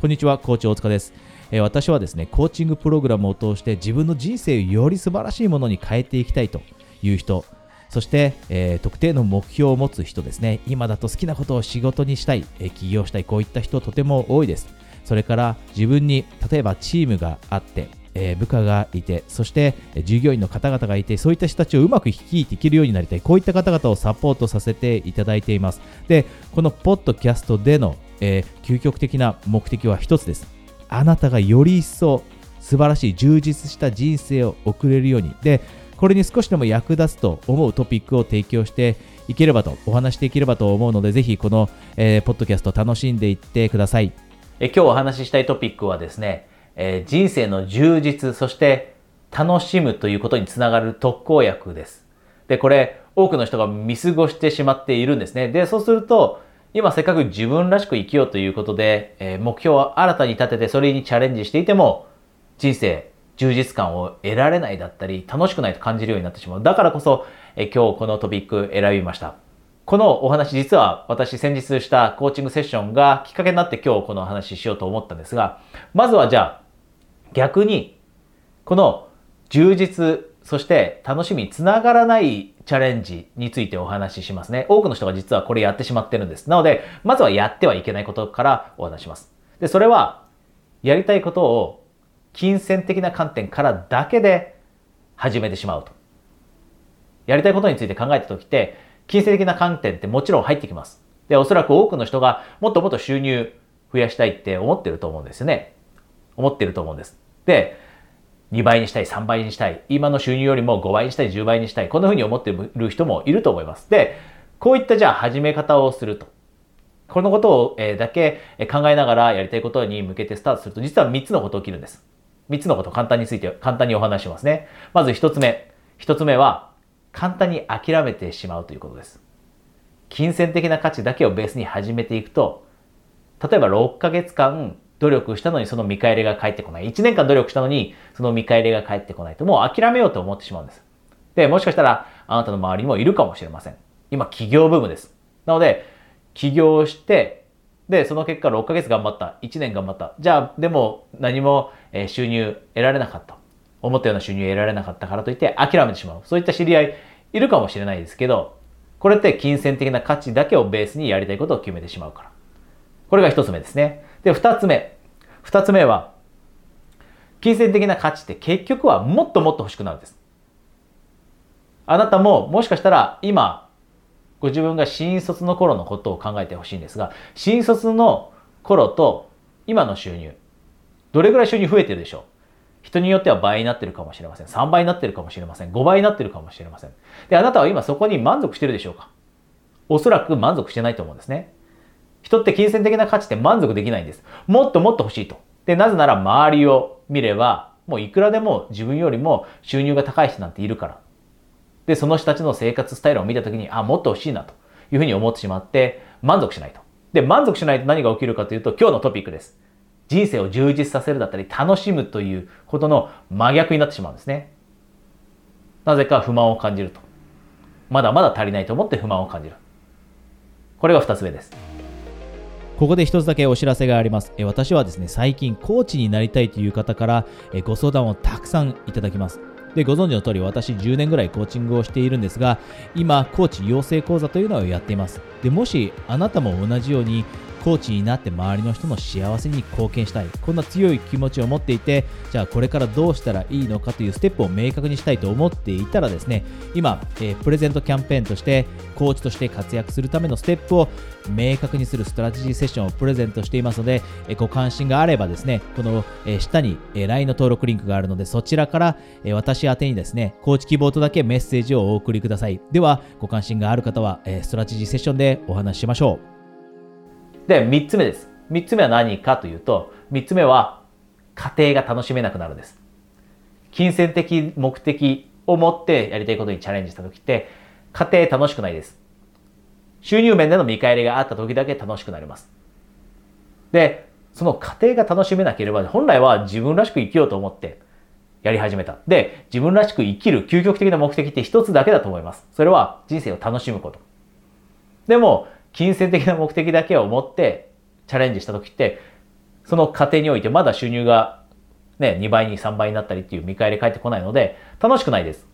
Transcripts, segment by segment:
こんにちは、コーチ大塚です。え、私はですね、コーチングプログラムを通して自分の人生をより素晴らしいものに変えていきたいという人、そして、えー、特定の目標を持つ人ですね、今だと好きなことを仕事にしたい、え、起業したい、こういった人とても多いです。それから自分に例えばチームがあって、えー、部下がいて、そしてえ従業員の方々がいて、そういった人たちをうまく率いていけるようになりたい、こういった方々をサポートさせていただいています。で、このポッドキャストでの、えー、究極的な目的は一つです。あなたがより一層素晴らしい充実した人生を送れるように。で、これに少しでも役立つと思うトピックを提供していければと、お話していければと思うので、ぜひこの、えー、ポッドキャスト楽しんでいってください。え今日お話ししたいトピックはですね、えー、人生の充実、そして楽しむということにつながる特効薬です。で、これ、多くの人が見過ごしてしまっているんですね。で、そうすると、今せっかく自分らしく生きようということで、えー、目標を新たに立ててそれにチャレンジしていても、人生、充実感を得られないだったり、楽しくないと感じるようになってしまう。だからこそ、えー、今日このトピック選びました。このお話実は私先日したコーチングセッションがきっかけになって今日この話しようと思ったんですが、まずはじゃあ逆にこの充実そして楽しみにつながらないチャレンジについてお話ししますね。多くの人が実はこれやってしまってるんです。なので、まずはやってはいけないことからお話します。で、それはやりたいことを金銭的な観点からだけで始めてしまうと。やりたいことについて考えた時って、金銭的な観点ってもちろん入ってきます。で、おそらく多くの人がもっともっと収入増やしたいって思ってると思うんですよね。思ってると思うんです。で、2倍にしたい、3倍にしたい、今の収入よりも5倍にしたい、10倍にしたい、こんな風に思っている人もいると思います。で、こういったじゃあ始め方をすると。このことを、えだけ考えながらやりたいことに向けてスタートすると、実は3つのこと起きるんです。3つのこと簡単について、簡単にお話しますね。まず1つ目。1つ目は、簡単に諦めてしまうということです。金銭的な価値だけをベースに始めていくと、例えば6ヶ月間努力したのにその見返りが返ってこない。1年間努力したのにその見返りが返ってこないと、もう諦めようと思ってしまうんです。で、もしかしたらあなたの周りにもいるかもしれません。今、起業ブームです。なので、起業して、で、その結果6ヶ月頑張った。1年頑張った。じゃあ、でも何も収入得られなかった。思ったような収入得られなかったからといって諦めてしまう。そういった知り合いいるかもしれないですけど、これって金銭的な価値だけをベースにやりたいことを決めてしまうから。これが一つ目ですね。で、二つ目。二つ目は、金銭的な価値って結局はもっともっと欲しくなるんです。あなたももしかしたら今、ご自分が新卒の頃のことを考えてほしいんですが、新卒の頃と今の収入、どれぐらい収入増えてるでしょう人によっては倍になってるかもしれません。3倍になってるかもしれません。5倍になってるかもしれません。で、あなたは今そこに満足してるでしょうかおそらく満足してないと思うんですね。人って金銭的な価値って満足できないんです。もっともっと欲しいと。で、なぜなら周りを見れば、もういくらでも自分よりも収入が高い人なんているから。で、その人たちの生活スタイルを見たときに、あ、もっと欲しいなというふうに思ってしまって、満足しないと。で、満足しないと何が起きるかというと、今日のトピックです。人生を充実させるだったり楽しむということの真逆になってしまうんですね。なぜか不満を感じると。まだまだ足りないと思って不満を感じる。これが2つ目です。ここで一つだけお知らせがあります。え私はですね、最近コーチになりたいという方からえご相談をたくさんいただきます。で、ご存知の通り私10年ぐらいコーチングをしているんですが、今、コーチ養成講座というのをやっています。で、もしあなたも同じようにコーチになって周りの人の幸せに貢献したい。こんな強い気持ちを持っていてじゃあこれからどうしたらいいのかというステップを明確にしたいと思っていたらですね今、えー、プレゼントキャンペーンとしてコーチとして活躍するためのステップを明確にするストラテジーセッションをプレゼントしていますので、えー、ご関心があればですねこの、えー、下に、え LINE の登録リンクがあるのでそちらから、え私宛にですねコーチ希望とだけメッセージをお送りください。ではご関心がある方は、えストラテジーセッションでお話ししましょう。で、3つ目です。3つ目は何かというと、3つ目は家庭が楽しめなくなるんです。金銭的目的を持ってやりたいことにチャレンジした時って、家庭楽しくないです。収入面での見返りがあった時だけ楽しくなります。で、その家庭が楽しめなければ、本来は自分らしく生きようと思ってやり始めた。で、自分らしく生きる究極的な目的って一つだけだと思います。それは人生を楽しむこと。でも、金銭的な目的だけを持ってチャレンジした時ってその過程においてまだ収入がね、2倍に3倍になったりっていう見返り返ってこないので、楽しくないです。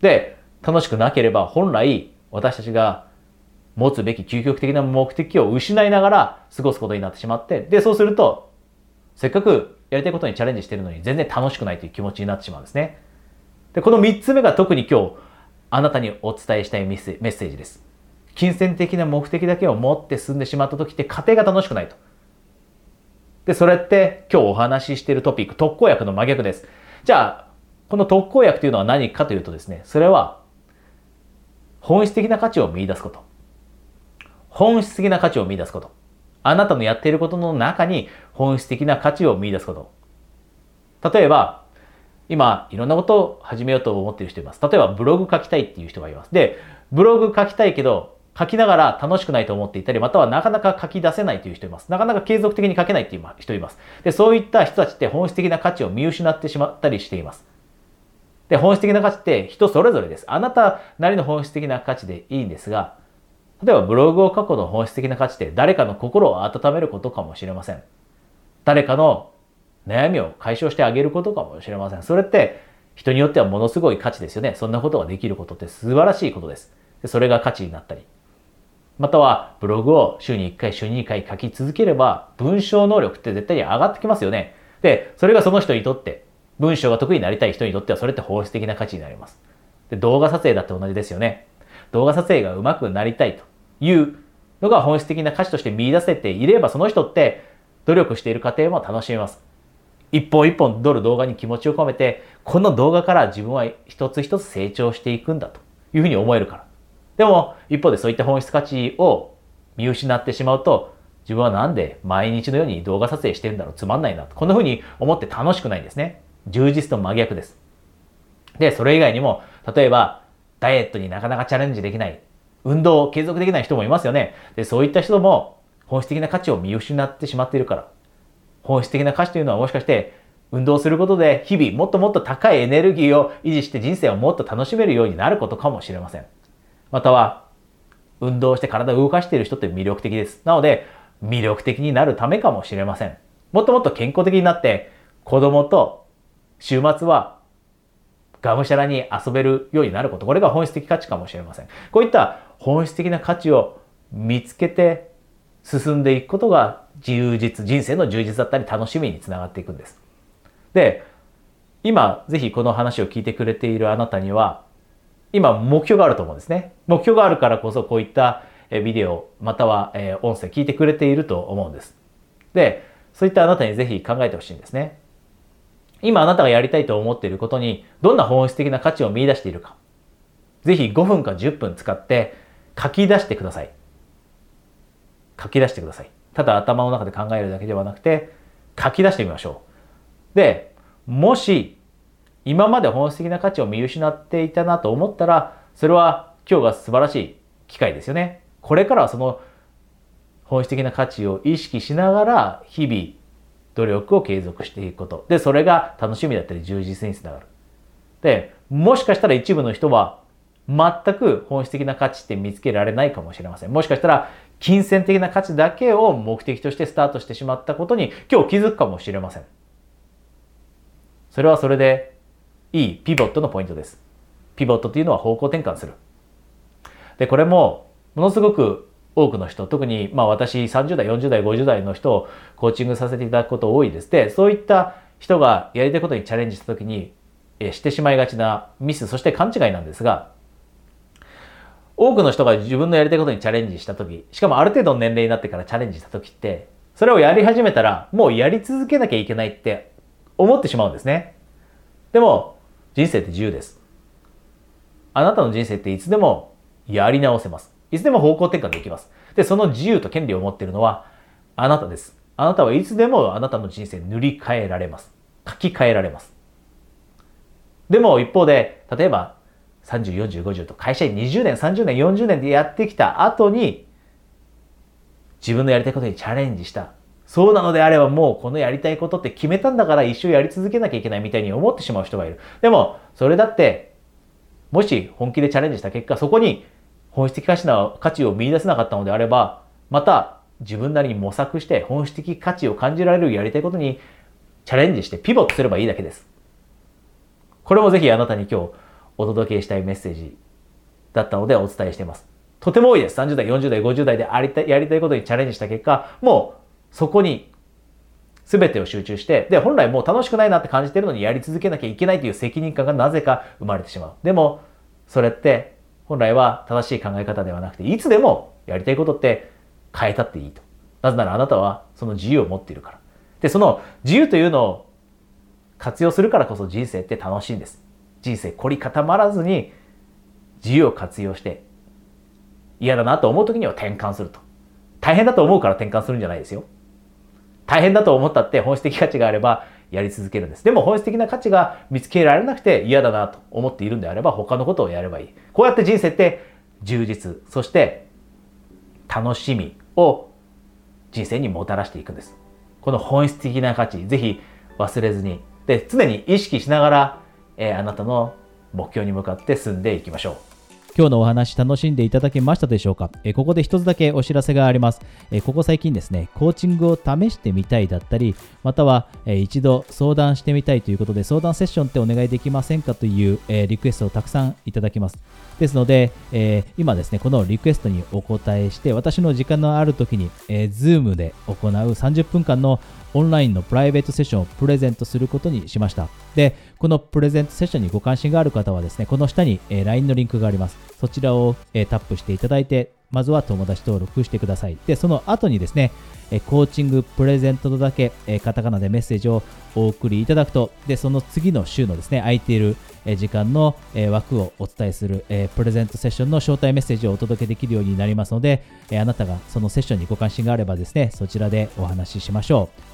で、楽しくなければ本来私たちが持つべき究極的な目的を失いながら過ごすことになってしまって、で、そうすると、せっかくやりたいことにチャレンジしてるのに全然楽しくないという気持ちになってしまうんですね。で、この3つ目が特に今日あなたにお伝えしたいメッセージです。金銭的な目的だけを持って進んでしまった時って家庭が楽しくないと。で、それって今日お話ししているトピック、特効薬の真逆です。じゃあ、この特効薬というのは何かというとですね、それは本質的な価値を見出すこと。本質的な価値を見出すこと。あなたのやっていることの中に本質的な価値を見出すこと。例えば、今、いろんなことを始めようと思っている人います。例えば、ブログ書きたいっていう人がいます。で、ブログ書きたいけど、書きながら楽しくないと思っていたり、またはなかなか書き出せないという人います。なかなか継続的に書けないっていう人います。で、そういった人たちって本質的な価値を見失ってしまったりしています。で、本質的な価値って人それぞれです。あなたなりの本質的な価値でいいんですが、例えばブログを書くの本質的な価値って誰かの心を温めることかもしれません。誰かの悩みを解消してあげることかもしれません。それって人によってはものすごい価値ですよね。そんなことができることって素晴らしいことです。でそれが価値になったり。またはブログを週に1回、週に2回書き続ければ文章能力って絶対に上がってきますよね。で、それがその人にとって、文章が得意になりたい人にとってはそれって本質的な価値になります。で動画撮影だって同じですよね。動画撮影が上手くなりたいというのが本質的な価値として見出せていれば、その人って努力している過程も楽しめます。一本一本撮る動画に気持ちを込めて、この動画から自分は一つ一つ成長していくんだというふうに思えるから。でも、一方でそういった本質価値を見失ってしまうと、自分はなんで毎日のように動画撮影してるんだろうつまんないな。こんなふうに思って楽しくないんですね。充実と真逆です。で、それ以外にも、例えば、ダイエットになかなかチャレンジできない。運動を継続できない人もいますよね。で、そういった人も本質的な価値を見失ってしまっているから。本質的な価値というのはもしかして運動することで日々もっともっと高いエネルギーを維持して人生をもっと楽しめるようになることかもしれません。または、運動して体を動かしている人って魅力的です。なので、魅力的になるためかもしれません。もっともっと健康的になって、子供と週末はがむしゃらに遊べるようになること。これが本質的価値かもしれません。こういった本質的な価値を見つけて進んでいくことが充実、人生の充実だったり楽しみにつながっていくんです。で、今ぜひこの話を聞いてくれているあなたには、今目標があると思うんですね。目標があるからこそこういったビデオまたは音声聞いてくれていると思うんです。で、そういったあなたにぜひ考えてほしいんですね。今あなたがやりたいと思っていることにどんな本質的な価値を見出しているか。ぜひ5分か10分使って書き出してください。書き出してください。ただ頭の中で考えるだけではなくて書き出してみましょう。で、もし今まで本質的な価値を見失っていたなと思ったらそれは今日が素晴らしい機会ですよね。これからはその本質的な価値を意識しながら日々努力を継続していくこと。で、それが楽しみだったり充実につながる。で、もしかしたら一部の人は全く本質的な価値って見つけられないかもしれません。もしかしたら金銭的な価値だけを目的としてスタートしてしまったことに今日気づくかもしれません。それはそれでいいピボットのポイントです。ピボットというのは方向転換する。で、これもものすごく多くの人、特にまあ私30代、40代、50代の人をコーチングさせていただくこと多いです。で、そういった人がやりたいことにチャレンジした時に、えしてしまいがちなミス、そして勘違いなんですが、多くの人が自分のやりたいことにチャレンジした時、しかもある程度の年齢になってからチャレンジした時って、それをやり始めたらもうやり続けなきゃいけないって思ってしまうんですね。でも、人生って自由です。あなたの人生っていつでもやり直せます。いつでも方向転換できます。で、その自由と権利を持っているのはあなたです。あなたはいつでもあなたの人生塗り替えられます。書き換えられます。でも一方で、例えば30、40、50と会社員20年、30年、40年でやってきた後に自分のやりたいことにチャレンジした。そうなのであればもうこのやりたいことって決めたんだから一生やり続けなきゃいけないみたいに思ってしまう人がいる。でもそれだってもし本気でチャレンジした結果そこに本質的価値な価値を見出せなかったのであれば、また自分なりに模索して本質的価値を感じられるやりたいことにチャレンジしてピボットすればいいだけです。これもぜひあなたに今日お届けしたいメッセージだったのでお伝えしています。とても多いです。30代、40代、50代でありたやりたいことにチャレンジした結果、もうそこに全てを集中して、で、本来もう楽しくないなって感じてるのにやり続けなきゃいけないという責任感がなぜか生まれてしまう。でも、それって本来は正しい考え方ではなくて、いつでもやりたいことって変えたっていいと。なぜならあなたはその自由を持っているから。で、その自由というのを活用するからこそ人生って楽しいんです。人生凝り固まらずに自由を活用して嫌だなと思う時には転換すると。大変だと思うから転換するんじゃないですよ。大変だと思ったって本質的価値があればやり続けるんです。でも本質的な価値が見つけられなくて嫌だなと思っているんであれば他のことをやればいい。こうやって人生って充実、そして楽しみを人生にもたらしていくんです。この本質的な価値、ぜひ忘れずに、で、常に意識しながら、えー、あなたの目標に向かって進んでいきましょう。今日のお話楽しんでいただけましたでしょうか、えここで一つだけお知らせがあります、えここ最近ですね、コーチングを試してみたいだったり、または、え一度相談してみたいということで、相談セッションってお願いできませんかという、えリクエストをたくさんいただきます。ですので、え、今ですね、このリクエストにお答えして、私の時間のある時に、えー、Zoom で行う30分間のオンラインのプライベートセッションをプレゼントすることにしました。で、このプレゼントセッションにご関心がある方はですね、この下に、え、LINE のリンクがあります。そちらを、え、タップしていただいて、まずは友達登録してください。で、その後にですね、えコーチングプレゼントとだけ、えカタカナでメッセージをお送りいただくと、で、その次の週のですね、空いている時間の枠をお伝えするプレゼントセッションの招待メッセージをお届けできるようになりますので、あなたがそのセッションにご関心があればですね、そちらでお話ししましょう。